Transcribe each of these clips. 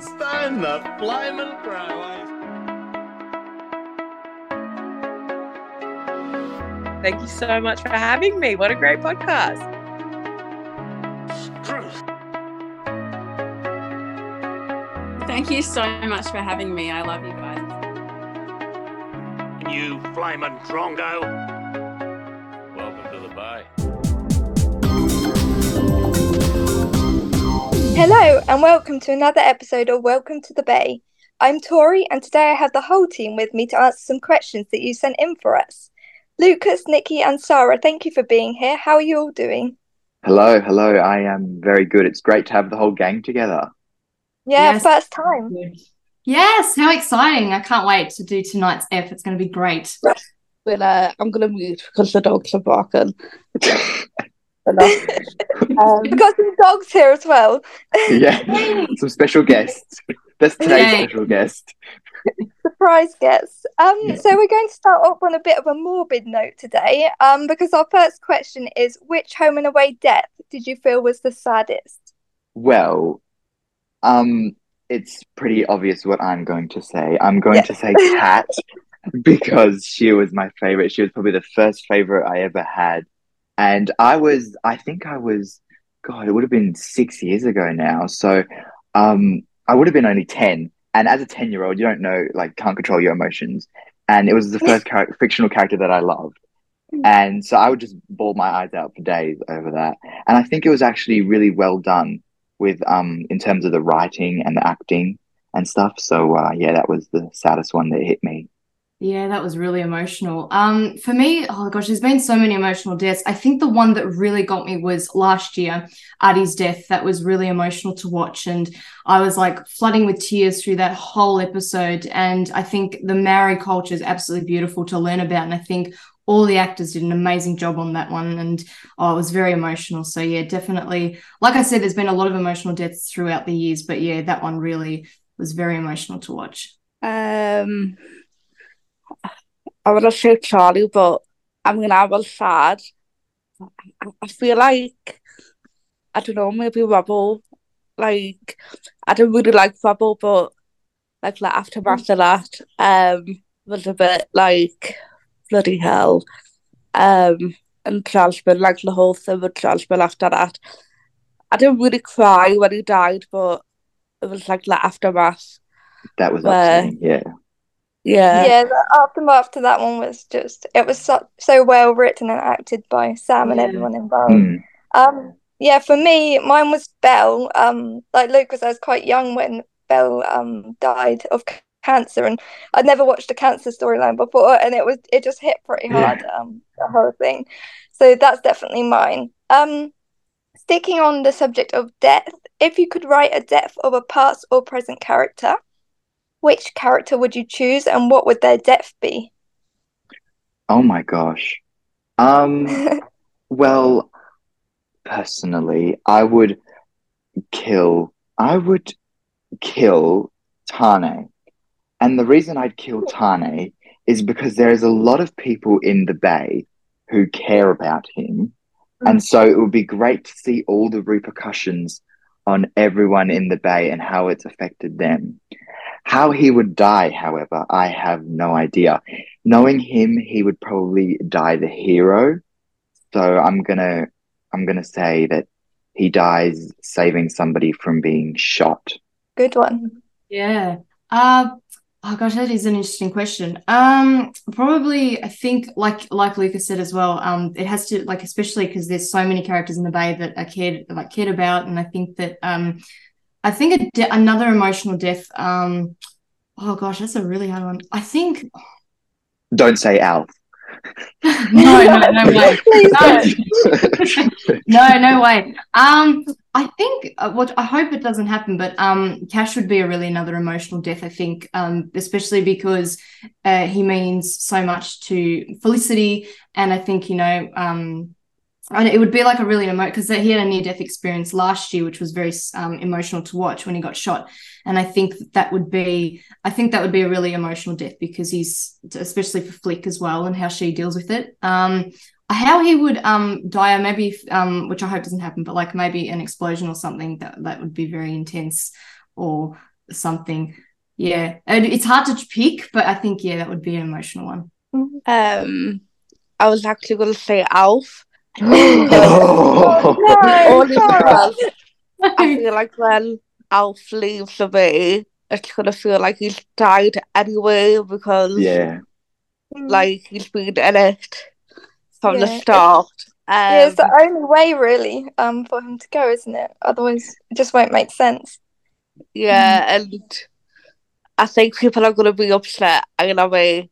Stone the flaming crow. eh? Thank you so much for having me. What a great podcast. Thank you so much for having me. I love you guys. You flaming drongo. Hello, and welcome to another episode of Welcome to the Bay. I'm Tori, and today I have the whole team with me to answer some questions that you sent in for us. Lucas, Nikki, and Sarah, thank you for being here. How are you all doing? Hello, hello. I am very good. It's great to have the whole gang together. Yeah, Yes. first time. Yes, how exciting. I can't wait to do tonight's F. It's going to be great. But uh, I'm gonna mute because the dogs are barking. um, We've got some dogs here as well. yeah, some special guests. That's today's Yay. special guest. Surprise guests. Um, so we're going to start off on a bit of a morbid note today. Um, because our first question is, which home and away death did you feel was the saddest? Well, um, it's pretty obvious what I'm going to say. I'm going Yeah. to say Cat because she was my favorite. She was probably the first favorite I ever had. And I was, I think I was, God, it would have been six years ago now. So, um, I would have been only 10. And as a 10 year old, you don't know, like, can't control your emotions. And it was the first char- fictional character that I loved. And so I would just bawl my eyes out for days over that. And I think it was actually really well done with um in terms of the writing and the acting and stuff. So uh, yeah, that was the saddest one that hit me. Yeah, that was really emotional. Um, for me, oh gosh, there's been so many emotional deaths. I think the one that really got me was last year, Ari's death. That was really emotional to watch, and I was like flooding with tears through that whole episode. And I think the Maori culture is absolutely beautiful to learn about, and I think all the actors did an amazing job on that one, and oh, it was very emotional. So yeah, definitely. Like I said, there's been a lot of emotional deaths throughout the years, but yeah, that one really was very emotional to watch. um, I want to show Charlie, but I'm going to have a sad. I, I feel like, I don't know, maybe Rebel. Like, I don't really like Rebel, but like, like after hmm. after that, um, was a bit like, bloody hell. Um, and Charleston, like the whole thing with Charleston after that. I didn't really cry when he died, but it was like the aftermath. That was where, upsetting, yeah. Yeah. yeah, the aftermath to that one was just it was so, so well written and acted by Sam and Yeah. everyone involved. Mm. Um, yeah, for me, mine was Belle. Um, like Lucas, I was quite young when Belle um died of c- cancer, and I'd never watched a cancer storyline before, and it was it just hit pretty Yeah. hard. Um, the whole thing. So that's definitely mine. Um, sticking on the subject of death, if you could write a death of a past or present character, which character would you choose, and what would their death be? Oh my gosh. Um. Well, personally, I would kill. I would kill Tane, and the reason I'd kill Tane is because there is a lot of people in the bay who care about him, and so it would be great to see all the repercussions on everyone in the bay and how it's affected them. How he would die, however, I have no idea. Knowing him, he would probably die the hero. So I'm gonna I'm gonna say that he dies saving somebody from being shot. Good one. Yeah. Uh, oh gosh, that is an interesting question. Um, probably I think like like Lucas said as well, um, it has to like especially because there's so many characters in the bay that are cared like cared about, and I think that um, I think a de another emotional death. Um, oh gosh, that's a really hard one. I think Don't say Alf. no, no, no way. No. no, no way. Um, I think uh, what I hope it doesn't happen, but um, Cash would be a really another emotional death. I think, um, especially because uh, he means so much to Felicity, and I think you know, um, and it would be like a really emo because he had a near death experience last year, which was very um, emotional to watch when he got shot. And I think that, would be, I think that would be a really emotional death because he's, especially for Flick as well, and how she deals with it. Um, how he would um die, maybe um, which I hope doesn't happen, but like maybe an explosion or something that that would be very intense, or something. Yeah, it's hard to pick, but I think yeah, that would be an emotional one. Um, I was actually going to say Alf. Oh, Only because I feel like when Alf leaves the bay, it's going to feel like he's died anyway because yeah. like he's been in it from the Yeah, it- start. Um, yeah, it's the only way really um for him to go, isn't it? Otherwise, it just won't make sense. Yeah, and I think people are going to be upset in a way.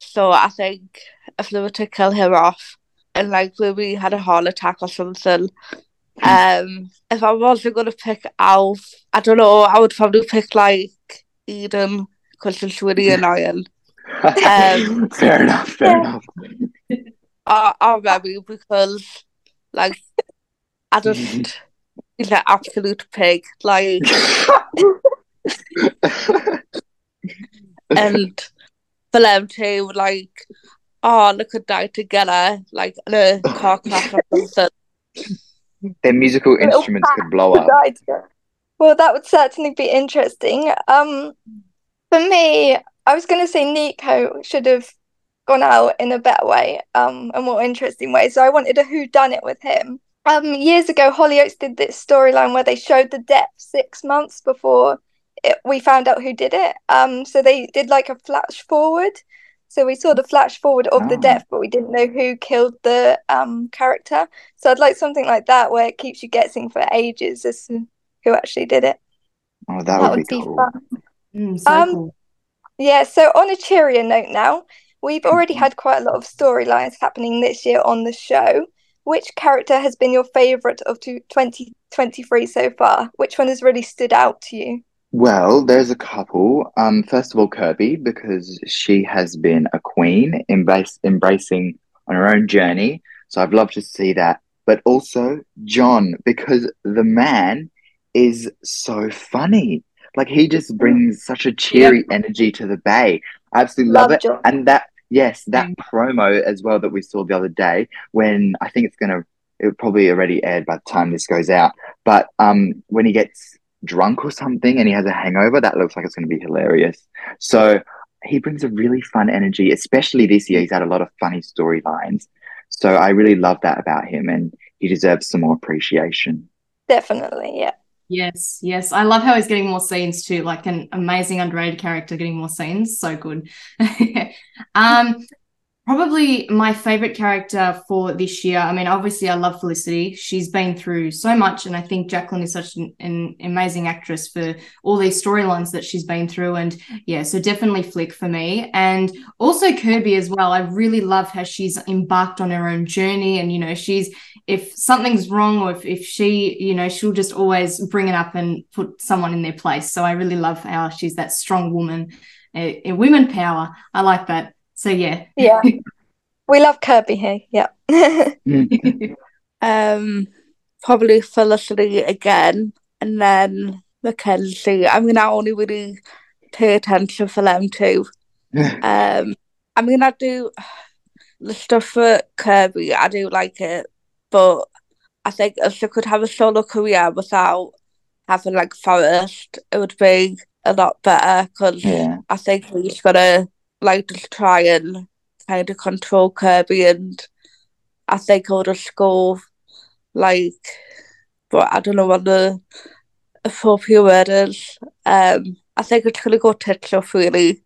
So I think if they were to kill him off and like maybe had a heart attack or something, um, if I wasn't going to pick Alf, I don't know, I would probably pick like Eden because it's really annoying. Um, fair enough. Fair enough. Or, or maybe because like I just he's an absolute pig. Like and for them to like oh look at die together like in a car crash or something. Their musical instruments could blow up. Well, that would certainly be interesting. Um, for me, I was going to say Nikau should have gone out in a better way, um, a more interesting way. So I wanted a who done it with him. Um, years ago, Hollyoaks did this storyline where they showed the death six months before it, we found out who did it. Um, so they did like a flash forward. So we saw the flash forward of the Oh. death, but we didn't know who killed the um character. So I'd like something like that where it keeps you guessing for ages as to who actually did it. Oh, that, would, be, cool. fun. Mm, so Um, cool. Yeah, so on a cheerier note now, we've already had quite a lot of storylines happening this year on the show. Which character has been your favourite of two- 2023 so far? Which one has really stood out to you? Well, there's a couple. Um, first of all, Kirby, because she has been a queen, embrace, embracing on her own journey. So I've loved to see that. But also John, because the man is so funny. Like he just brings such a cheery energy to the bay. I absolutely love, Love it. John. And that, yes, that Mm. promo as well that we saw the other day when I think it's gonna, it probably already aired by the time this goes out. But um, when he gets drunk or something and he has a hangover, that looks like it's going to be hilarious. So he brings a really fun energy, especially this year. He's had a lot of funny storylines. So I really love that about him and he deserves some more appreciation. Definitely, yeah. Yes, yes. I love how he's getting more scenes too, like an amazing underrated character getting more scenes. So good. um, probably my favorite character for this year. I mean, obviously, I love Felicity. She's been through so much, and I think Jacqueline is such an, an amazing actress for all these storylines that she's been through. And yeah, so definitely Flick for me, and also Kirby as well. I really love how she's embarked on her own journey, and you know, she's if something's wrong or if, if she, you know, she'll just always bring it up and put someone in their place. So I really love how she's that strong woman, a, uh, women power. I like that. So yeah. Yeah. we love Kirby here, yeah. Um, probably Felicity again, and then Mackenzie. I mean, I only really pay attention for them too. Um, I mean, I do the stuff for Kirby. I do like it, but I think if she could have a solo career without having like Forrest, it would be a lot better. Because yeah. I think he's gonna like just try and kind of control Kirby, and I think he'll just go like, but I don't know what the appropriate word is. Um, I think it's gonna go tits off really.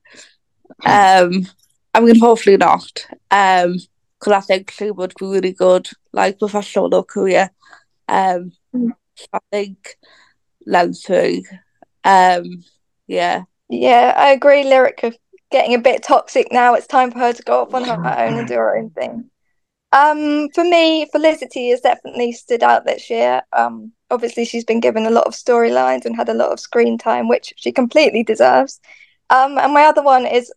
Um, I mean, hopefully not. Um, because I think she would be really good, like with her solo career. Um, so I think Len through. Um, yeah. Yeah, I agree. Lyrik of getting a bit toxic now. It's time for her to go off on her own and do her own thing. Um, for me, Felicity has definitely stood out this year. Um, obviously she's been given a lot of storylines and had a lot of screen time, which she completely deserves. Um, and my other one is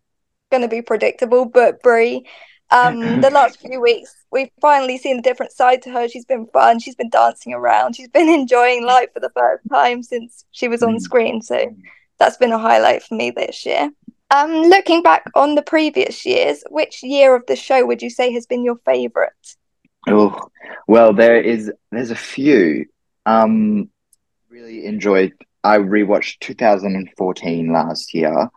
going to be predictable, but Bree. Um, the last few weeks, we've finally seen a different side to her. She's been fun. She's been dancing around. She's been enjoying life for the first time since she was on Mm. screen. So that's been a highlight for me this year. Um, looking back on the previous years, which year of the show would you say has been your favourite? Oh, well, there is there's a few. Um, really enjoyed I rewatched 2014 last year.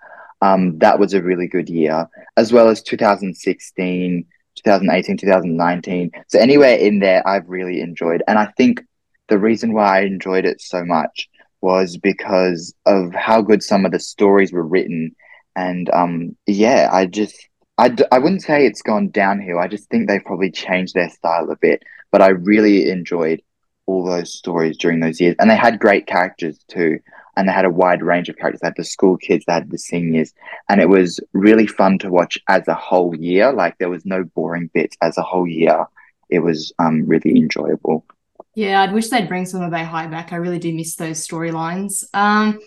Um, that was a really good year, as well as 2016, 2018, 2019. So anywhere in there, I've really enjoyed, and I think the reason why I enjoyed it so much was because of how good some of the stories were written, and um, yeah, I just I d- I wouldn't say it's gone downhill. I just think they've probably changed their style a bit, but I really enjoyed all those stories during those years, and they had great characters too and they had a wide range of characters. They had the school kids, they had the seniors, and it was really fun to watch as a whole year. Like there was no boring bits as a whole year. It was um, really enjoyable. Yeah, I'd wish they'd bring some of Bay High back. I really do miss those storylines. Um,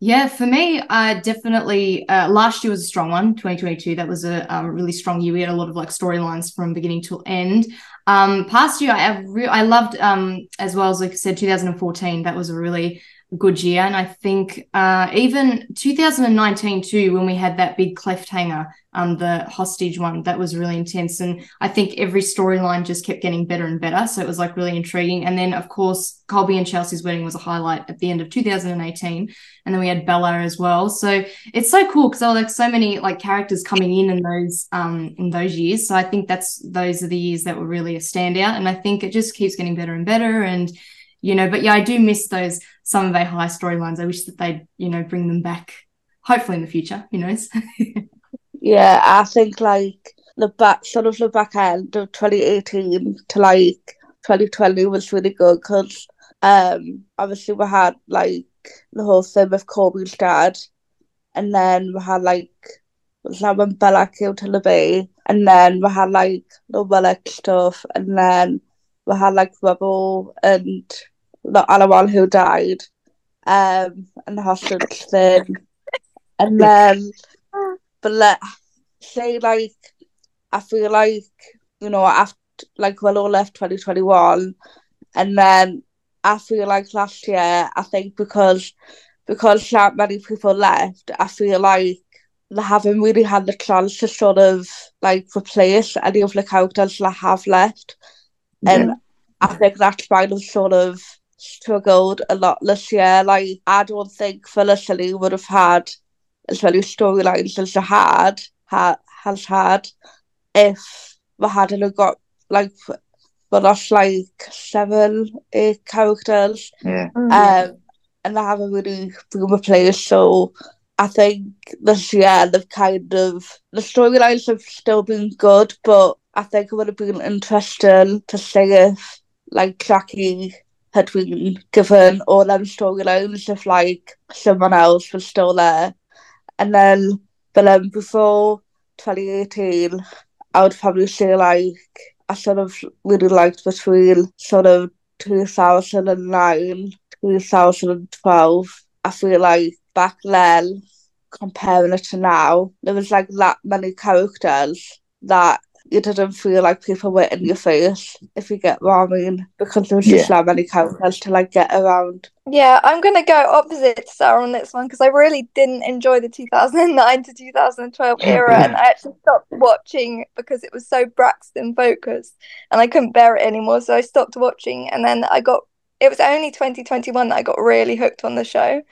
yeah, for me, I definitely uh, last year was a strong one, 2022. That was a um, really strong year. We had a lot of like storylines from beginning to end. Um, past year, I re- I loved um, as well as like I said, 2014. That was a really good year. And I think uh, even 2019 too, when we had that big cliffhanger, um, the hostage one, that was really intense. And I think every storyline just kept getting better and better. So it was like really intriguing. And then of course, Colby and Chelsea's wedding was a highlight at the end of 2018. And then we had Bella as well. So it's so cool because there were like so many like characters coming in in those um in those years. So I think that's those are the years that were really a standout. And I think it just keeps getting better and better. And you know, but yeah, I do miss those some of their high storylines. I wish that they'd, you know, bring them back hopefully in the future, who knows? yeah, I think like the back sort of the back end of 2018 to like 2020 was really good because um obviously we had like the whole thing with Colby's dad and then we had like was that when Bella came to the bay and then we had like the Willex stuff and then we had like Rebel and the other one who died, um, and the hostage thing, and then, but let say like, I feel like you know after like Willow left twenty twenty one, and then I feel like last year I think because because that many people left, I feel like they haven't really had the chance to sort of like replace any of the characters that have left. And I think that's why they've sort of struggled a lot this year. Like I don't think Felicity would have had as many storylines as they had, ha- has had if we hadn't got like but that's like seven, eight characters. Yeah. Um and they haven't really been replaced. So I think this year they've kind of the storylines have still been good, but I think it would have been interesting to see if like Jackie had given all them storylines of like someone else was still there. And then, but then before 2018, I would probably say like, I sort of really liked between sort of 2009, 2012. I feel like back then, comparing it to now, there was like that many characters that you didn't feel like people were in your face, if you get what I mean, because there was just Yeah. so many characters to like get around. Yeah, I'm gonna go opposite to Sarah on this one because I really didn't enjoy the 2009 to 2012 era, and I actually stopped watching because it was so Braxton focused, and I couldn't bear it anymore. So I stopped watching, and then I got. It was only 2021 that I got really hooked on the show.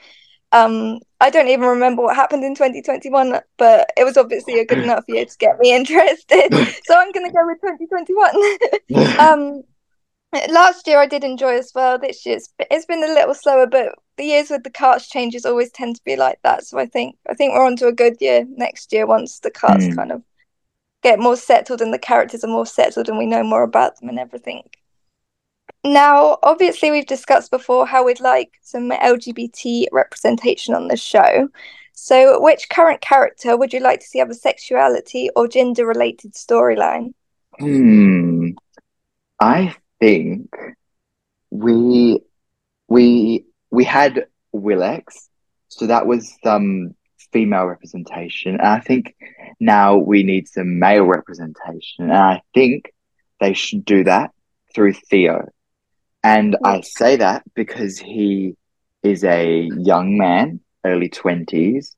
Um, I don't even remember what happened in 2021, but it was obviously a good enough year to get me interested. so I'm gonna go with 2021. um, last year I did enjoy as well. This year it's, it's been a little slower, but the years with the cast changes always tend to be like that. So I think I think we're on to a good year next year once the cast Mm. kind of get more settled and the characters are more settled and we know more about them and everything. Now, obviously, we've discussed before how we'd like some LGBT representation on the show. So, which current character would you like to see have a sexuality or gender related storyline? Hmm. I think we we we had Willex, so that was some female representation. And I think now we need some male representation. And I think they should do that through Theo. And I say that because he is a young man, early 20s.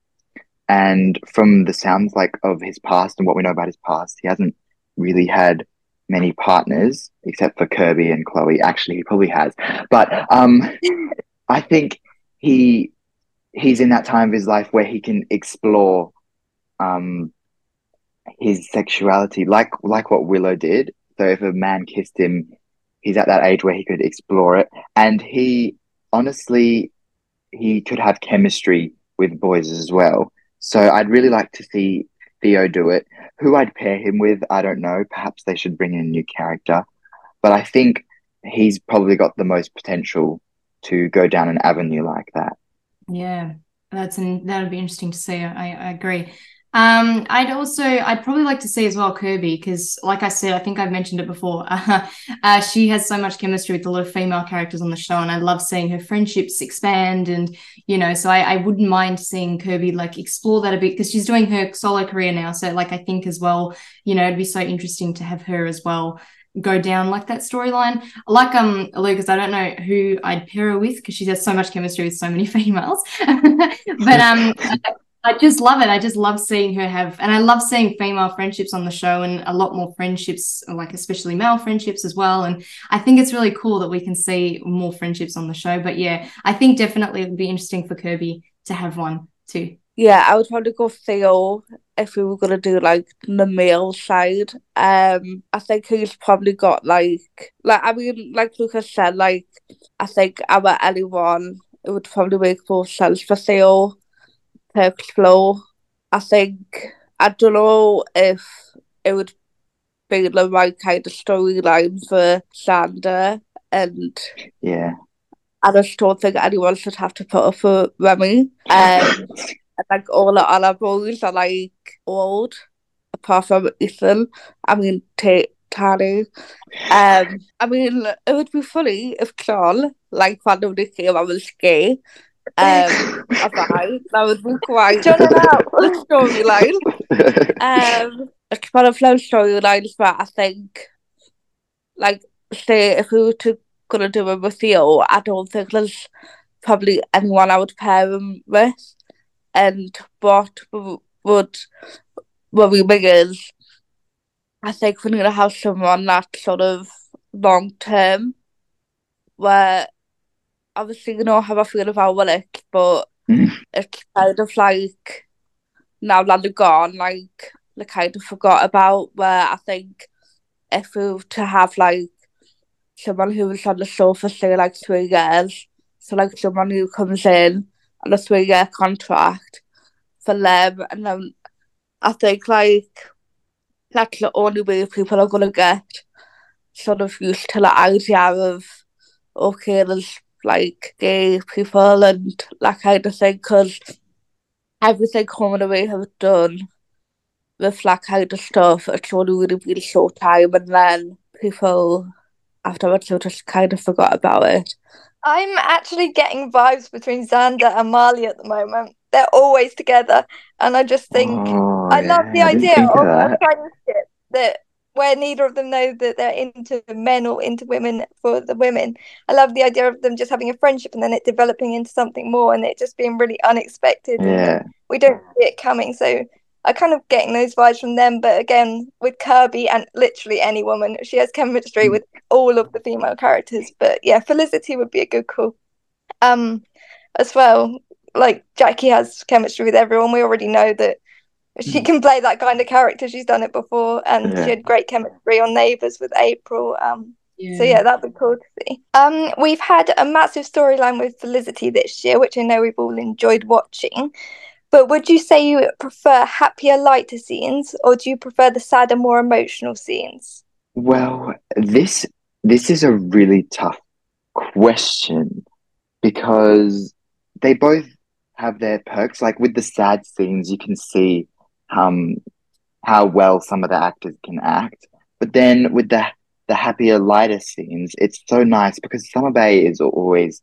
And from the sounds like of his past and what we know about his past, he hasn't really had many partners except for Kirby and Chloe. Actually, he probably has. But um, I think he he's in that time of his life where he can explore um his sexuality like like what Willow did. So if a man kissed him, he's at that age where he could explore it. And he honestly he could have chemistry with boys as well. So I'd really like to see Theo do it. Who I'd pair him with, I don't know. Perhaps they should bring in a new character. But I think he's probably got the most potential to go down an avenue like that. Yeah, that's an that would be interesting to see. I, I agree. Um, I'd also I'd probably like to see as well Kirby because, like I said, I think I've mentioned it before. Uh, uh, she has so much chemistry with a lot of female characters on the show, and I love seeing her friendships expand. And you know, so I, I wouldn't mind seeing Kirby like explore that a bit because she's doing her solo career now. So like I think as well, you know, it'd be so interesting to have her as well go down like that storyline. Like um Lucas, I don't know who I'd pair her with because she has so much chemistry with so many females. but um I just love it. I just love seeing her have, and I love seeing female friendships on the show and a lot more friendships, like especially male friendships as well. And I think it's really cool that we can see more friendships on the show. But yeah, I think definitely it would be interesting for Kirby to have one too. Yeah, I would probably go Theo if we were gonna do like the male side. Um, I think he's probably got like, like I mean, like Lucas said, like I think our anyone it would probably make more sense for Theo to flow. I think I don't know if it would be the right kind of storyline for Xander, and Yeah. I just don't think anyone should have to put up for Remi. Um, and, like all the other boys are like old, apart from Ethan. I mean, T- Tane. Um, I mean, it would be funny if John, like randomly came and was gay. Um, about that would be quite John and Al. the storyline. Um, it's kind of flow storylines, but I think, like, say if we were to gonna do it with Theo, I don't think there's probably anyone I would pair him with. And what would worry me is, I think we're gonna have someone that sort of long term, where obviously you know how I feel about Willick, but mm. it's kind of like, now that they're gone, like, I kind of forgot about where I think if we were to have like someone who was on the show for say like three years, so like someone who comes in on a three year contract for them and then I think like that's the only way people are gonna get sort of used to the idea of okay there's like gay people and that kind of thing because everything Home and Away have done with that kind of stuff it's only really been a short time and then people afterwards have just kind of forgot about it. I'm actually getting vibes between Xander and Marley at the moment. They're always together, and I just think Oh, I love the I idea of of a friendship that where neither of them know that they're into men or into women for the women. I love the idea of them just having a friendship and then it developing into something more and it just being really unexpected. Yeah. we don't see it coming. So I kind of getting those vibes from them. But again, with Kirby and literally any woman, she has chemistry with all of the female characters. But yeah, Felicity would be a good call. Um, as well, like Jackie has chemistry with everyone. We already know that she can play that kind of character. She's done it before, and Yeah. she had great chemistry on Neighbours with April. Um, Yeah. so yeah, that'd be cool to see. Um, we've had a massive storyline with Felicity this year, which I know we've all enjoyed watching. But would you say you prefer happier, lighter scenes, or do you prefer the sadder, more emotional scenes? Well, this this is a really tough question because they both have their perks. Like with the sad scenes, you can see um how well some of the actors can act. But then with the the happier, lighter scenes, it's so nice because Summer Bay is always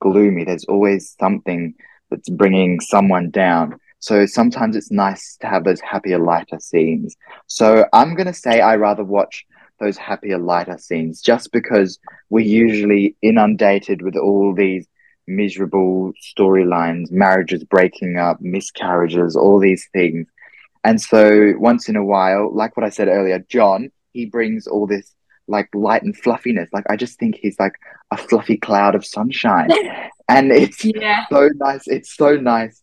gloomy. There's always something that's bringing someone down. So sometimes it's nice to have those happier, lighter scenes. So I'm gonna say I rather watch those happier, lighter scenes just because we're usually inundated with all these miserable storylines, marriages breaking up, miscarriages, all these things. And so once in a while, like what I said earlier, John, he brings all this like light and fluffiness. Like I just think he's like a fluffy cloud of sunshine, and it's Yeah. so nice. It's so nice.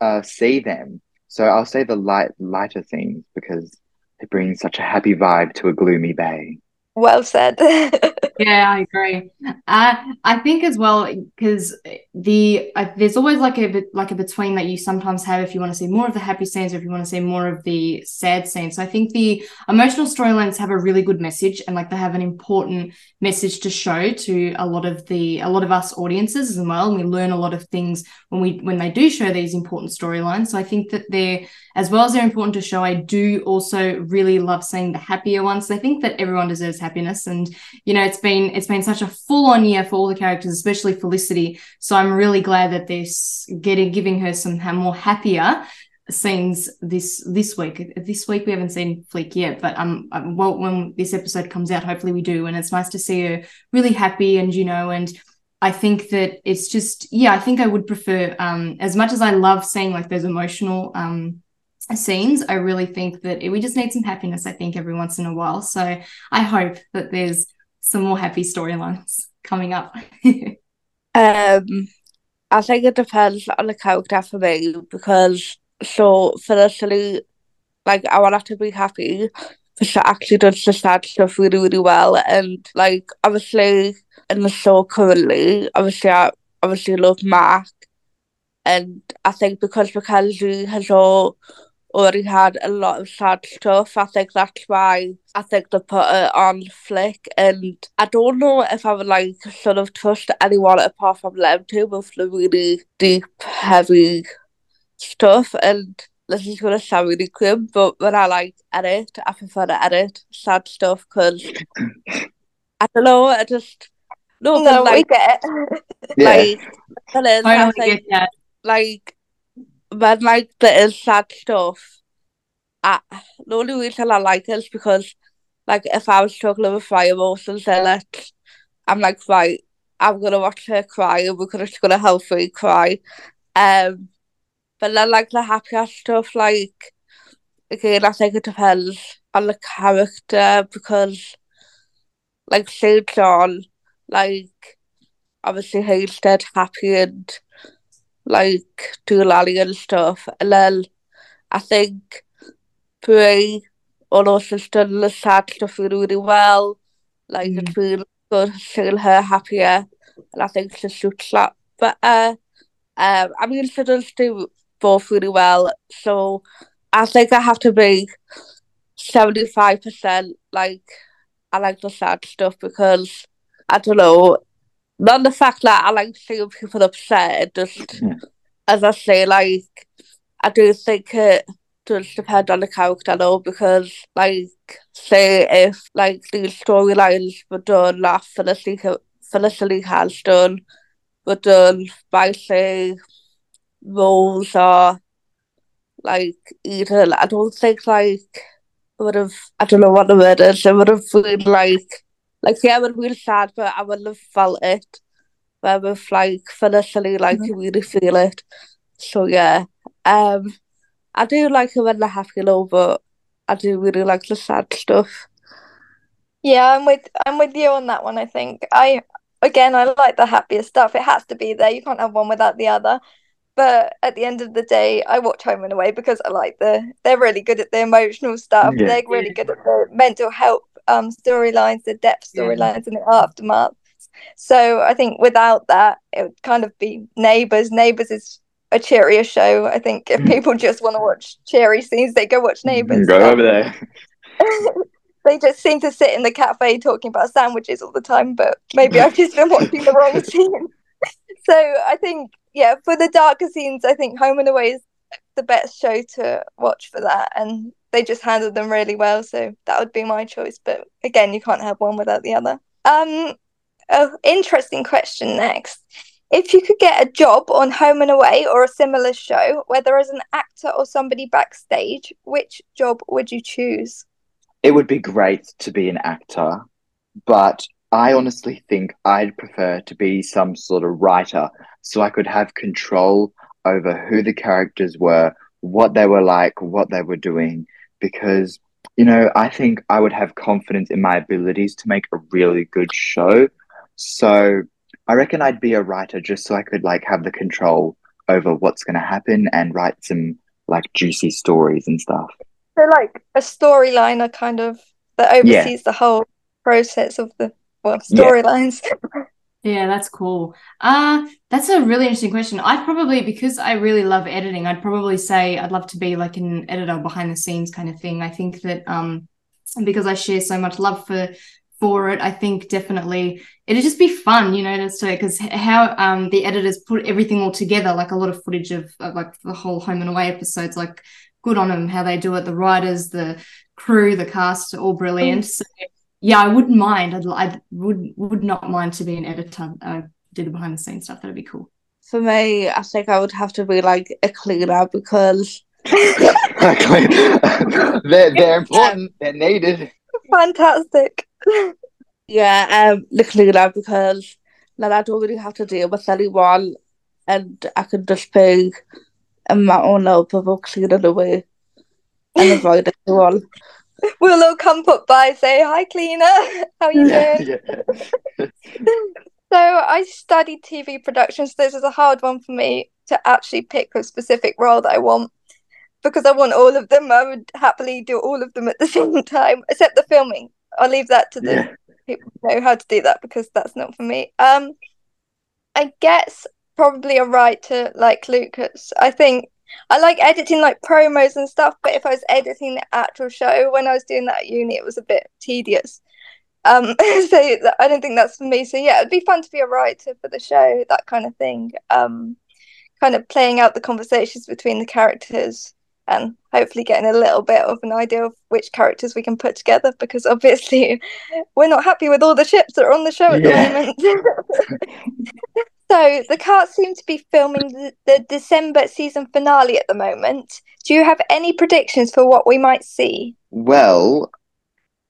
Uh, see them. So I'll say the light, lighter things because it brings such a happy vibe to a gloomy bay. Well said. Yeah, I agree. Uh, I think as well because the uh, there's always like a bit like a between that you sometimes have if you want to see more of the happy scenes or if you want to see more of the sad scenes. So I think the emotional storylines have a really good message and like they have an important message to show to a lot of the a lot of us audiences as well. And we learn a lot of things when we when they do show these important storylines. So I think that they're as well as they're important to show. I do also really love seeing the happier ones. I think that everyone deserves happiness and you know it's been it's been such a full on year for all the characters especially felicity so i'm really glad that they're getting giving her some more happier scenes this this week this week we haven't seen Flick yet but um um, well when this episode comes out hopefully we do and it's nice to see her really happy and you know and I think that it's just yeah I think I would prefer um as much as I love seeing like those emotional um scenes I really think that we just need some happiness I think every once in a while so I hope that there's some more happy storylines coming up. Um, I think it depends on the character for me because so firstly, like I want her to be happy, but she actually does the sad stuff really, really well. And like obviously in the show currently, obviously I obviously love Mark, and I think because Mackenzie has all already had a lot of sad stuff. I think that's why I think they put it on Flick. And I don't know if I would like sort of trust anyone apart from them two with the really deep, heavy stuff. And this is gonna sound really grim, but when I like edit, I prefer to edit sad stuff because I don't know, I just no, no, but we like get it. Yeah. like that is, I Totally think get that. like but like the sad stuff, I no reason really I like this because like if I was struggling with my emotions in it, I'm like right, I'm gonna watch her cry and we're gonna, gonna help her cry. Um, but then like the happier stuff, like again, I think it depends on the character because like St. John, like obviously he's dead happy and like Doolally and stuff. And then I think Bree also has done the sad stuff really, really well. Like Mm. it's been good seeing her happier and I think she suits that better. Um I mean she does do both really well. So I think I have to be seventy five percent like I like the sad stuff because I don't know not the fact that I like seeing people upset, just Yeah. as I say, like I do think it does depend on the character though, because like say if like these storylines were done that Felicity Felicity has done were done by say Rose or like Eden, I don't think like it would have I don't know what the word is, it would have been like like yeah, it would have been sad, but I wouldn't have felt it. Where with like Felicity, like you really feel it. So yeah. Um I do like it when they're happy though, but I do really like the sad stuff. Yeah, I'm with I'm with you on that one, I think. I again I like the happier stuff. It has to be there. You can't have one without the other. But at the end of the day, I watch Home and Away because I like the they're really good at the emotional stuff. Yeah. They're really good at the mental health um storylines, the depth Yeah. storylines and the aftermath. So I think without that, it would kind of be Neighbours. Neighbours is a cheerier show. I think if people just want to watch cheery scenes, they go watch Neighbours. Go over there. they just seem to sit in the cafe talking about sandwiches all the time, but maybe I've just been watching the wrong scene. so I think, yeah, for the darker scenes, I think Home and Away is the best show to watch for that. And they just handled them really well. So that would be my choice. But again, you can't have one without the other. Um, oh, interesting question next. If you could get a job on Home and Away or a similar show, whether as an actor or somebody backstage, which job would you choose? It would be great to be an actor, but I honestly think I'd prefer to be some sort of writer so I could have control over who the characters were, what they were like, what they were doing, because you know, I think I would have confidence in my abilities to make a really good show. So I reckon I'd be a writer just so I could like have the control over what's going to happen and write some like juicy stories and stuff. So like a storyliner kind of that oversees the whole process of the well storylines. Yeah, that's cool. Uh, that's a really interesting question. I'd probably, because I really love editing, I'd probably say I'd love to be like an editor behind the scenes kind of thing. I think that um because I share so much love for for it, I think definitely it'd just be fun, you know, just to because how um the editors put everything all together, like a lot of footage of, of like the whole home and away episodes, like good on them how they do it. The writers, the crew, the cast, all brilliant. So yeah, I wouldn't mind. I'd, I would would not mind to be an editor. Uh, do the behind the scenes stuff. That'd be cool. For me, I think I would have to be like a cleaner because they're they're important. They're needed. Fantastic. yeah, um, the cleaner because then I don't really have to deal with anyone, and I can just be in my own little bubble cleaning away and avoid everyone. We'll all come put by, say hi, cleaner. How you doing? yeah. So I studied TV production, so this is a hard one for me to actually pick a specific role that I want because I want all of them. I would happily do all of them at the same time, except the filming. I'll leave that to the Yeah. people who know how to do that because that's not for me. Um, I guess probably a writer like Lucas. I think I like editing like promos and stuff, but if I was editing the actual show when I was doing that at uni, it was a bit tedious. Um, so I don't think that's for me. So yeah, it'd be fun to be a writer for the show, that kind of thing. Um, kind of playing out the conversations between the characters and hopefully getting a little bit of an idea of which characters we can put together because obviously we're not happy with all the ships that are on the show at Yeah. the moment. so the cast seem to be filming the, the December season finale at the moment. Do you have any predictions for what we might see? Well,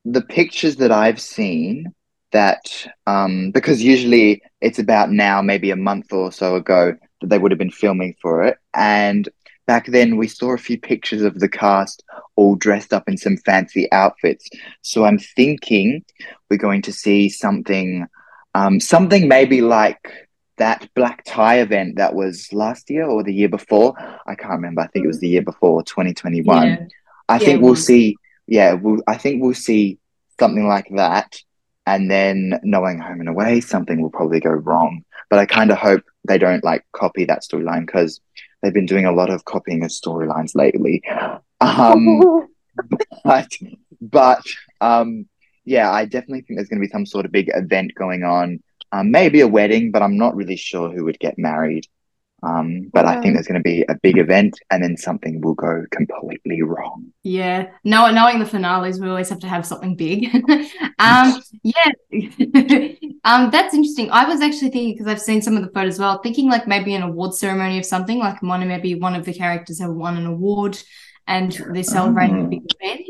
the pictures that I've seen that um because usually it's about now, maybe a month or so ago that they would have been filming for it. And back then we saw a few pictures of the cast all dressed up in some fancy outfits. So I'm thinking we're going to see something um something maybe like that black tie event that was last year or the year before. I can't remember. I think it was the year before, 2021. Yeah. I Yeah, think we'll see. Yeah, we'll, I think we'll see something like that, and then knowing home and away, something will probably go wrong. But I kind of hope they don't like copy that storyline because they've been doing a lot of copying of storylines lately. Um, but but um, yeah, I definitely think there's going to be some sort of big event going on. Um, maybe a wedding, but I'm not really sure who would get married. Um, but I think there's going to be a big event, and then something will go completely wrong. Yeah, know, knowing the finales, we always have to have something big. um, yeah, um, that's interesting. I was actually thinking because I've seen some of the photos as well, thinking like maybe an award ceremony of something, like one maybe one of the characters have won an award and they're celebrating a Oh. big event.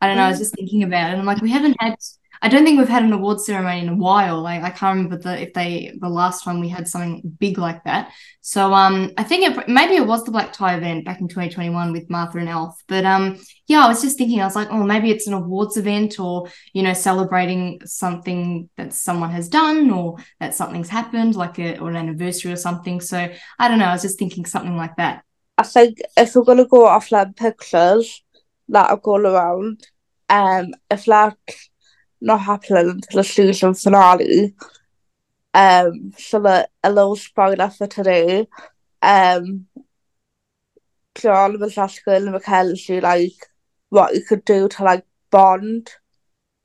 I don't know. I was just thinking about it, and I'm like, we haven't had. I don't think we've had an award ceremony in a while. Like I can't remember the if they the last time we had something big like that. So um, I think it maybe it was the black tie event back in 2021 with Martha and Alf. But um, yeah, I was just thinking, I was like, oh, maybe it's an awards event or you know celebrating something that someone has done or that something's happened, like a, or an anniversary or something. So I don't know. I was just thinking something like that. I think if we're gonna go off like pictures that are going around, um, if that's not happening until the season finale. Um, so a, a little spoiler for today. Um, John was asking Mackenzie, like, what you could do to, like, bond.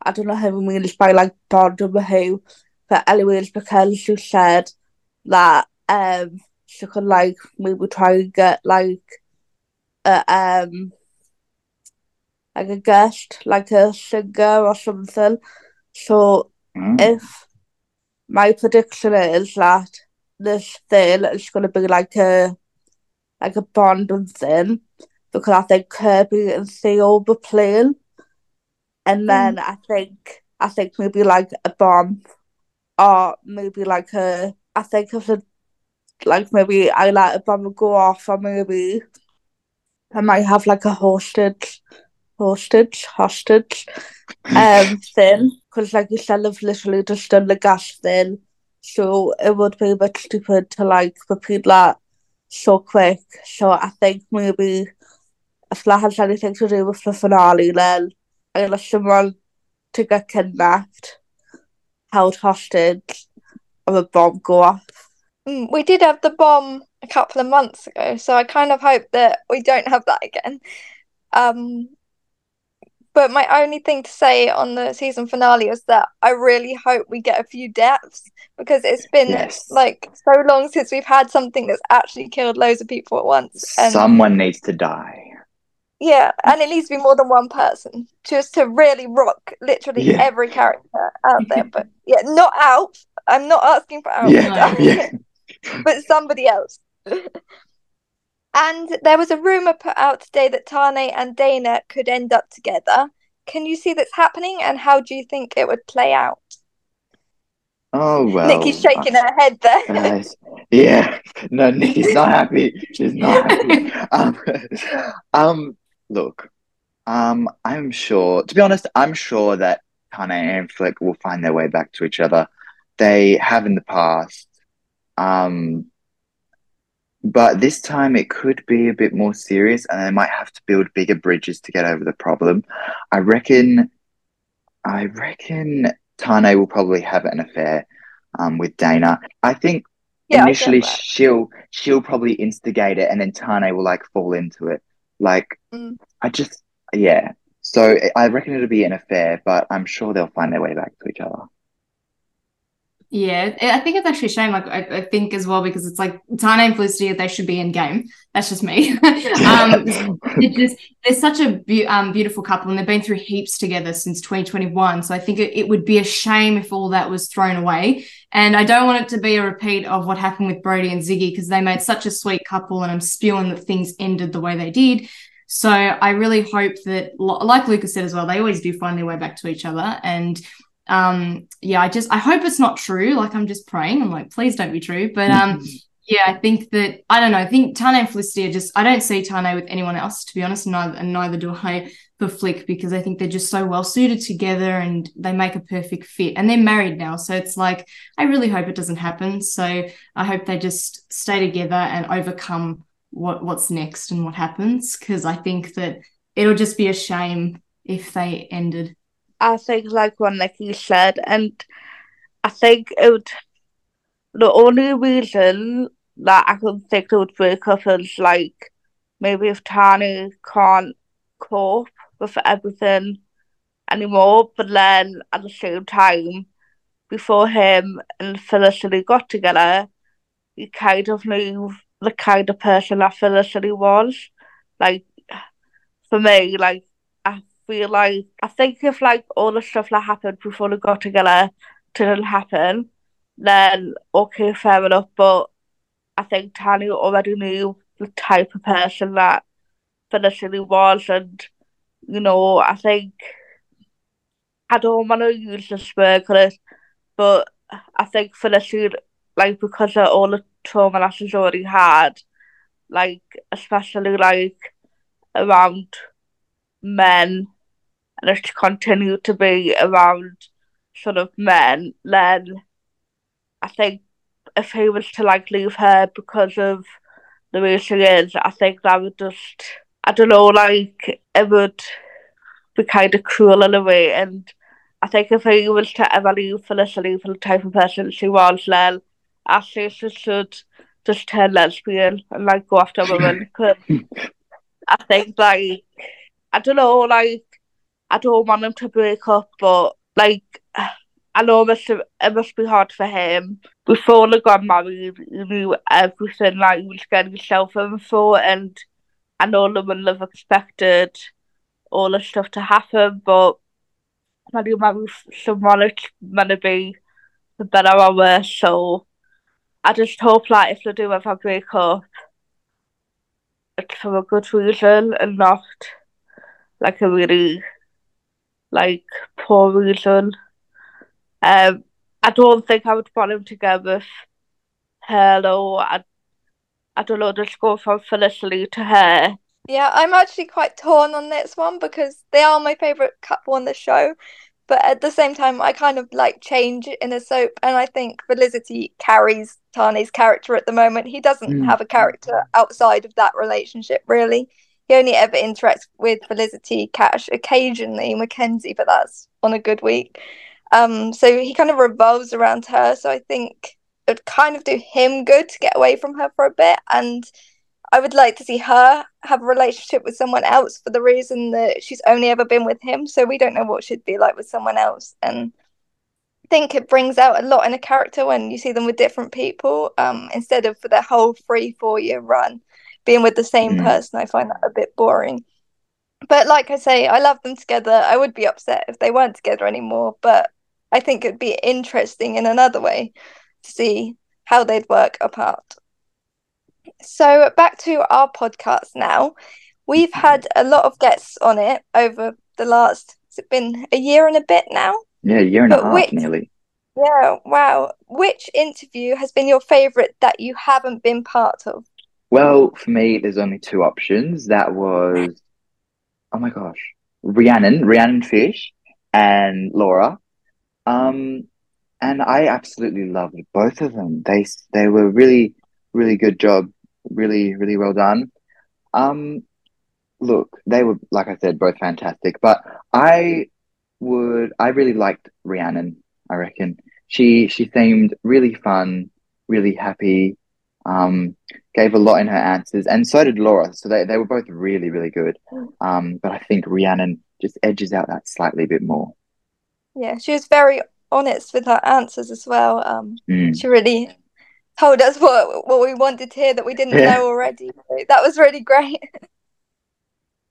I don't know how we means by, like, bond over who, but anyways, Mackenzie said that um, she could, like, maybe try and get, like, a, um, like a guest, like a singer or something. So Mm. if my prediction is that this thing is gonna be like a like a bonding thing because I think Kirby and Theo were playing and then I think I think maybe like a bomb or maybe like a I think if it like maybe I let a bomb go off or maybe I might have like a hostage hostage, hostage um, thing. Because like you said, I've literally just done the gas thing. So it would be a bit stupid to like repeat that so quick. So I think maybe if that has anything to do with the finale, then I'll someone to get kidnapped, held hostage, and a bomb go off. Mm, we did have the bomb a couple of months ago, so I kind of hope that we don't have that again. Um, but my only thing to say on the season finale is that I really hope we get a few deaths because it's been Yes. like so long since we've had something that's actually killed loads of people at once. And Someone needs to die. yeah, and it needs to be more than one person just to really rock literally Yeah. every character out there. But yeah, not Alf. I'm not asking for Alf. Yeah, yeah. but somebody else. and there was a rumor put out today that Tane and Dana could end up together. Can you see this happening, and how do you think it would play out? Oh well. Nikki's shaking her head there. Guys, yeah. No, Nikki's not happy. She's not happy. Um, um, look, um, I'm sure. To be honest, I'm sure that Tane and Flick will find their way back to each other. They have in the past. Um, but this time it could be a bit more serious, and they might have to build bigger bridges to get over the problem. I reckon. I reckon Tane will probably have an affair um, with Dana. I think Yeah, initially that. she'll she'll probably instigate it, and then Tane will like fall into it. Like Mm. I just yeah. So I reckon it'll be an affair, but I'm sure they'll find their way back to each other. Yeah, I think it's actually a shame. Like, I, I think as well because it's like Tane and Felicity, they should be in game. That's just me. um, just they're such a be- um, beautiful couple, and they've been through heaps together since 2021. So I think it, it would be a shame if all that was thrown away. And I don't want it to be a repeat of what happened with Brody and Ziggy because they made such a sweet couple, and I'm spewing that things ended the way they did. So I really hope that, like Lucas said as well, they always do find their way back to each other. And um, yeah, I just I hope it's not true. Like I'm just praying. I'm like, please don't be true. But um, yeah, I think that I don't know. I think Tane and Felicity are just I don't see Tane with anyone else to be honest, neither and neither do I for Flick because I think they're just so well suited together and they make a perfect fit. And they're married now, so it's like I really hope it doesn't happen. So I hope they just stay together and overcome what what's next and what happens because I think that it'll just be a shame if they ended. I think like what Nikki said, and I think it would. The only reason that I could think it would break up is like maybe if Tane can't cope with everything anymore, but then at the same time, before him and Felicity got together, he kind of knew the kind of person that Felicity was. Like for me, like Like I think if like all the stuff that happened before they got together didn't happen, then okay, fair enough. But I think Tane already knew the type of person that Felicity was, and you know, I think I don't want to use this word it, but I think Felicity, like because of all the trauma that she's already had, like especially like around men and if she continued to be around sort of men, then I think if he was to like leave her because of the way she is, I think that would just I don't know, like it would be kind of cruel in a way. And I think if he was to ever leave Felicity for the type of person she was then I say she should just turn lesbian and like go after women. Because I think like I don't know, like I don't want him to break up, but like, I know it must, it must be hard for him. Before I got married, he knew everything, like, he was getting himself in for, and I know the women have expected all the stuff to happen, but when you marry someone, it's meant to be the better or worse, so I just hope, that if they do ever break up, it's for a good reason and not like a really like poor reason. Um, I don't think I would want him together with her though. I, I don't know, just go from Felicity to her. Yeah, I'm actually quite torn on this one because they are my favourite couple on the show. But at the same time, I kind of like change in a soap, and I think Felicity carries Tane's character at the moment. He doesn't Mm. have a character outside of that relationship, really. He only ever interacts with Felicity, Cash, occasionally Mackenzie, but that's on a good week. Um, so he kind of revolves around her. So I think it would kind of do him good to get away from her for a bit, and I would like to see her have a relationship with someone else for the reason that she's only ever been with him. So we don't know what she'd be like with someone else. And I think it brings out a lot in a character when you see them with different people, um, instead of for their whole three, four year run being with the same Mm. person. I find that a bit boring. But like I say, I love them together. I would be upset if they weren't together anymore, but I think it'd be interesting in another way to see how they'd work apart. So back to our podcast now. We've had a lot of guests on it over the last it's it been a year and a bit now? Yeah, a year and a But half which- nearly. Yeah, wow. Which interview has been your favourite that you haven't been part of? Well, for me, there's only two options. That was, oh my gosh, Rhiannon, Rhiannon Fish, and Laura. Um, and I absolutely loved both of them. They they were really, really good job. Really, really well done. Um, look, they were, like I said, both fantastic. But I would, I really liked Rhiannon. I reckon she she seemed really fun, really happy. Um, gave a lot in her answers, and so did Laura. So they, they were both really, really good. Um, but I think Rhiannon just edges out that slightly bit more. Yeah, she was very honest with her answers as well. Um, Mm. she really told us what what we wanted to hear that we didn't Yeah. know already. So that was really great.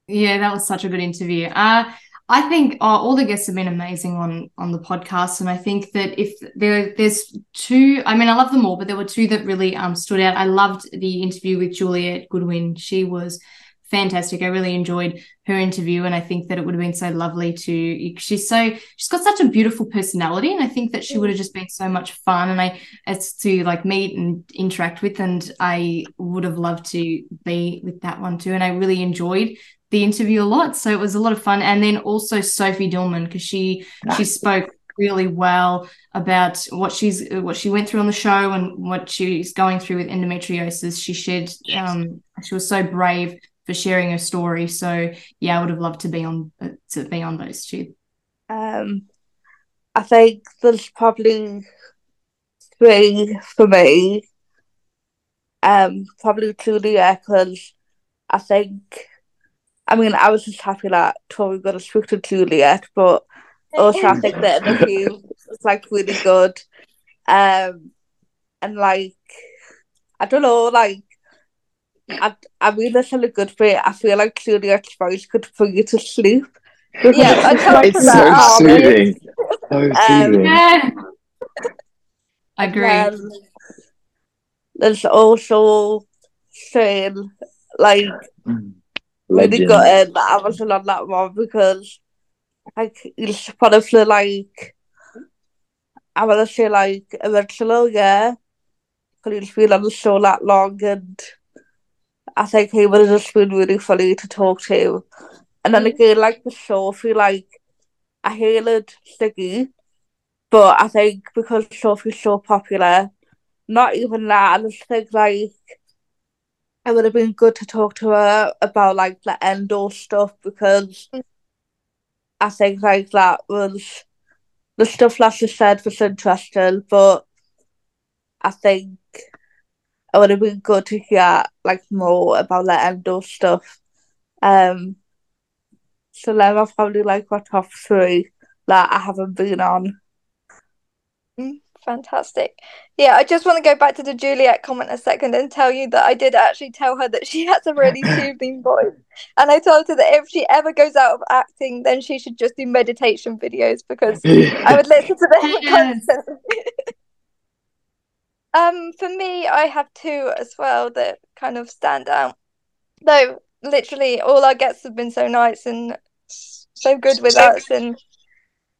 Yeah, that was such a good interview. Uh, I think uh, all the guests have been amazing on on the podcast, and I think that if there there's two, I mean, I love them all, but there were two that really um stood out. I loved the interview with Juliet Godwin. She was fantastic. I really enjoyed her interview, and I think that it would have been so lovely to. She's so she's got such a beautiful personality, and I think that she would have just been so much fun. And I as to like meet and interact with, and I would have loved to be with that one too. And I really enjoyed the interview a lot. So it was a lot of fun. And then also Sophie Dillman, because she she spoke really well about what she's what she went through on the show and what she's going through with endometriosis. She shared um she was so brave for sharing her story. So yeah, I would have loved to be on uh, to be on those two. Um, I think there's probably three for me. Um, probably Julia because I think, I mean, I was just happy that Tori got to speak to Juliet, but also I think the interview was like really good. Um, and like, I don't know, like, I, I mean, that's a good bit. I feel like Juliet's voice could put you to sleep. Yeah, I told It's so that. Oh, man. soothing. So Um, soothing. Yeah. Agree. Um, there's also Shane, like Mm. Legend. Wedi got in I'm still on that one because like you just want to feel like I want to say like eventually yeah because you've been on the show that long and I think he would have just been really funny to talk to and then mm-hmm. again like the show I feel like I hated Stiggy but I think because Sophie's so popular not even that I just think like it would have been good to talk to her about like the endo stuff because I think like that was the stuff that she said was interesting, but I think it would have been good to hear like more about the endo stuff. Um, so then I've probably like my top three that I haven't been on. Fantastic. Yeah, I just want to go back to the Juliet comment a second and tell you that I did actually tell her that she has a really soothing voice. And I told her that if she ever goes out of acting, then she should just do meditation videos because I would listen to them constantly. um, for me, I have two as well that kind of stand out. Though literally all our guests have been so nice and so good with us and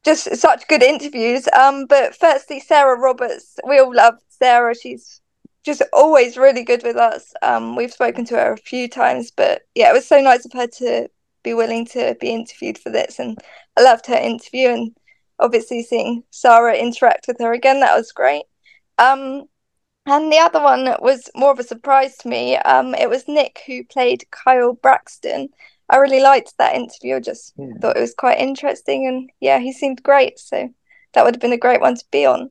just such good interviews. Um, but firstly, Sarah Roberts. We all love Sarah. She's just always really good with us. Um, we've spoken to her a few times, but yeah, it was so nice of her to be willing to be interviewed for this, and I loved her interview, and obviously seeing Sarah interact with her again, that was great. Um, and the other one was more of a surprise to me. Um, it was Nick who played Kyle Braxton. I really liked that interview. I just Yeah. thought it was quite interesting, and yeah, he seemed great. So that would have been a great one to be on.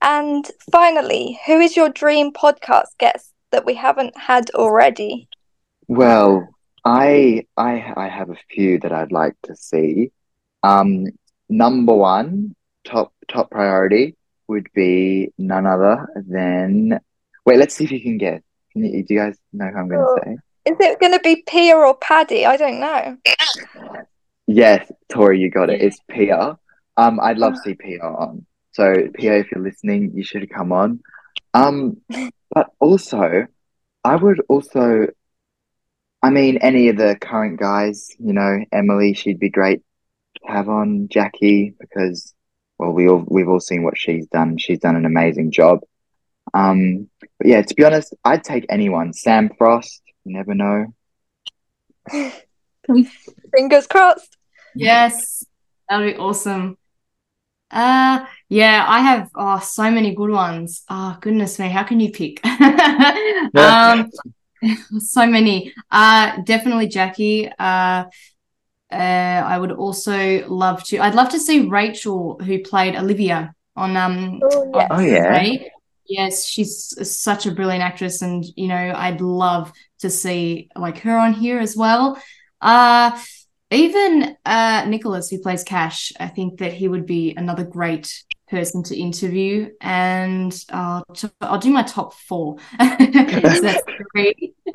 And finally, who is your dream podcast guest that we haven't had already? Well, I I I have a few that I'd like to see. Um, number one, top top priority would be none other than. Wait, let's see if you can guess. Can you, do you guys know who I'm going Oh. to say? Is it going to be Pia or Paddy? I don't know. Yes, Tori, you got it. It's Pia. Um, I'd love to see Pia on. So Pia, if you're listening, you should come on. Um, but also, I would also, I mean, any of the current guys, you know, Emily, she'd be great to have on. Jackie, because well, we all we've all seen what she's done. She's done an amazing job. Um, but yeah, to be honest, I'd take anyone. Sam Frost, you never know. Fingers crossed. Yes, that'd be awesome. Uh, yeah, I have oh so many good ones. Oh goodness me, how can you pick? Um, so many. Uh, definitely Jackie. Uh, uh, I would also love to. I'd love to see Rachel, who played Olivia on um Oh, yeah. Oh yeah. Right? Yes, she's such a brilliant actress, and you know, I'd love to see like her on here as well. Uh even uh Nicholas, who plays Cash, I think that he would be another great person to interview. And I'll do my top four. that's three.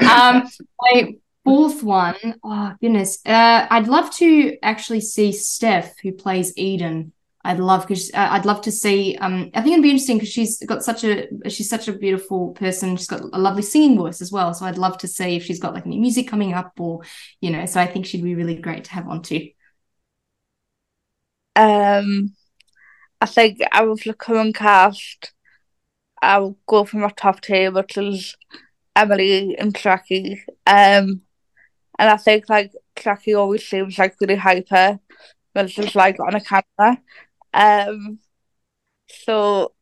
um, my fourth one, oh goodness, uh, I'd love to actually see Steph, who plays Eden. I'd love because uh, I'd love to see. Um, I think it'd be interesting because she's got such a she's such a beautiful person. She's got a lovely singing voice as well. So I'd love to see if she's got like any music coming up or you know. So I think she'd be really great to have on too. Um, I think I would the current cast, I will go for my top two, which is Emily and Jackie. Um, and I think like Jackie always seems like really hyper when she's like on a camera. Um, so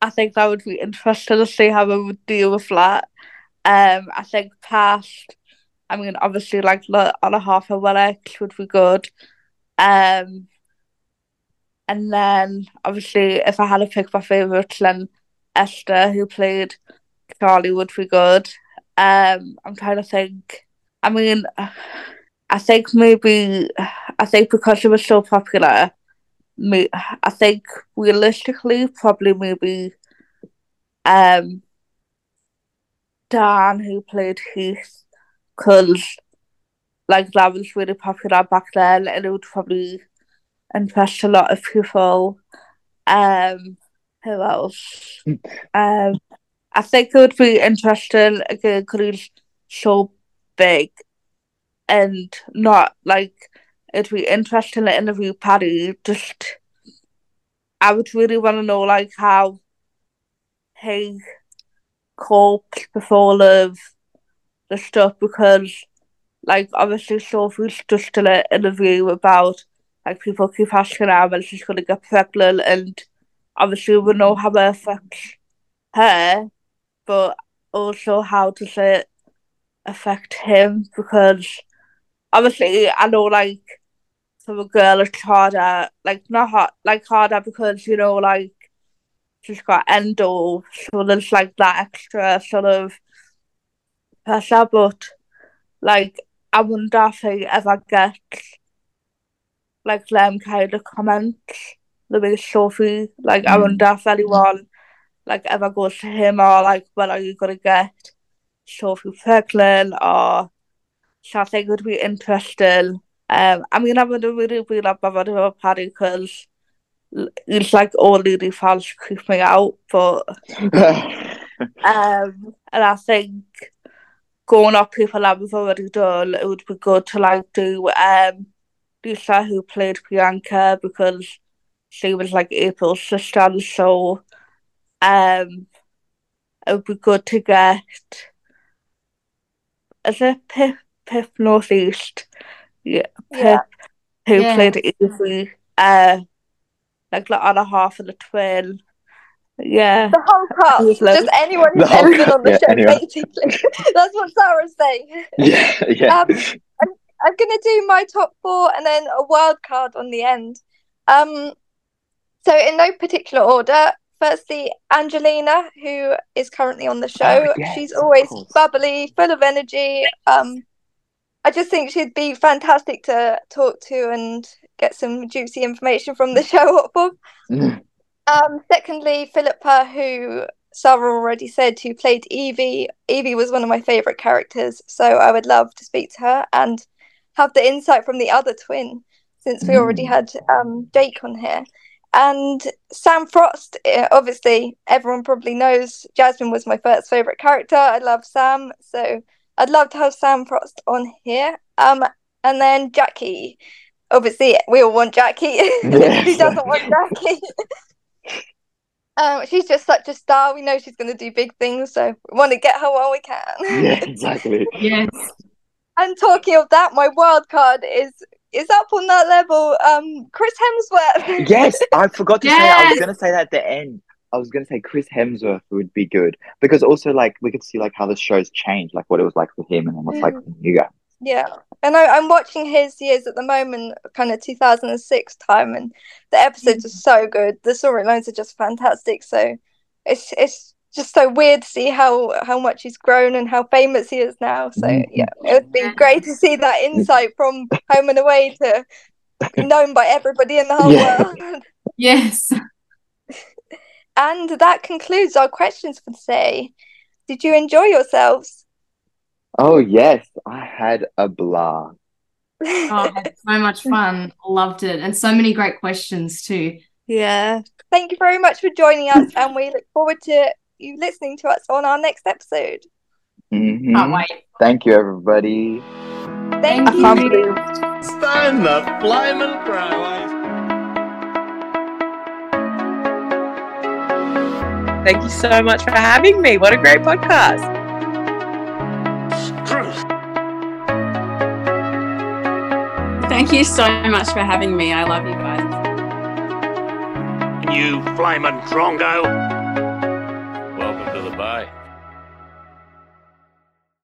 I think that would be interesting to see how I would deal with that. Um, I think past, I mean, obviously like on a half hour X would be good. Um, and then obviously if I had to pick my favourites, then Esther, who played Charlie, would be good. Um, I'm trying to think. I mean, I think maybe I think because she was so popular, I think realistically probably maybe um Dan who played Heath because like that was really popular back then and it would probably impress a lot of people. Um who else? um I think it would be interesting again because he's so big and not like it'd be interesting to interview Paddy. Just I would really want to know like how he coped before the the stuff because like obviously Sophie's just done an interview about like people keep asking her when she's gonna get pregnant and obviously we know how it affects her but also how does it affect him because obviously I know like for a girl it's harder like not hard like harder because you know like she's got endo so there's like that extra sort of pressure but like I wonder if he ever gets like them kind of comments the way Sophie like I Mm. wonder if anyone like ever goes to him or like when are you gonna get Sophie pregnant or so I think it would be interesting. Um, I mean, I would really be like bothered about Paddy because it's like all the fans creep me out, but um, and I think going up people that we've already done, it would be good to like do um Lisa who played Bianca because she was like April's sister the show. Um, it would be good to get. Is it Pip Pip Northeast? Yeah, Pip Yeah. who Yeah. played Evie. Uh, like the other half of the twin. Yeah. The whole cast, was just lovely. anyone The who's whole ever been cast, on the yeah, show, anyone. basically. That's what Sarah's saying. Yeah, yeah. Um, I'm, I'm gonna do my top four and then a wild card on the end. Um, so in no particular order. Firstly, Angelina, who is currently on the show. Oh, yes, She's always bubbly, full of energy. Um, I just think she'd be fantastic to talk to and get some juicy information from the show off of. Mm. Um, secondly, Philippa, who Sarah already said, who played Evie. Evie was one of my favourite characters, so I would love to speak to her and have the insight from the other twin, since we already Mm. had um, Jake on here. And Sam Frost, eh, obviously, everyone probably knows Jasmine was my first favourite character. I love Sam, so I'd love to have Sam Frost on here. Um, and then Jackie. Obviously, we all want Jackie. Who doesn't want Jackie? Um, she's just such a star. We know she's going to do big things, so we want to get her while we can. Yeah, exactly. Yes. and talking of that, my wild card is is up on that level. Um, Chris Hemsworth. Yes, I forgot to say. I was gonna say that at the end. I was gonna say Chris Hemsworth would be good because also like we could see like how the show's changed, like what it was like for him and then what's like Mm. for you guys. Yeah, and I, I'm watching his years at the moment, kind of 2006 time, and the episodes are so good. The storylines are just fantastic. So it's it's just so weird to see how how much he's grown and how famous he is now. So Mhm. yeah, it would be great to see that insight from Home and Away to known by everybody in the whole Yeah. world. Yes. And that concludes our questions for today. Did you enjoy yourselves? Oh yes, I had a blast. Oh, I had so much fun. Loved it. And so many great questions too. Yeah. Thank you very much for joining us, and we look forward to you listening to us on our next episode. Mhm. Can't wait. Thank you, everybody. Thank I you. can't Stand the blimey crowd. Thank you so much for having me. What a great podcast. Thank you so much for having me. I love you guys. You flaming drongo. Welcome to the bay.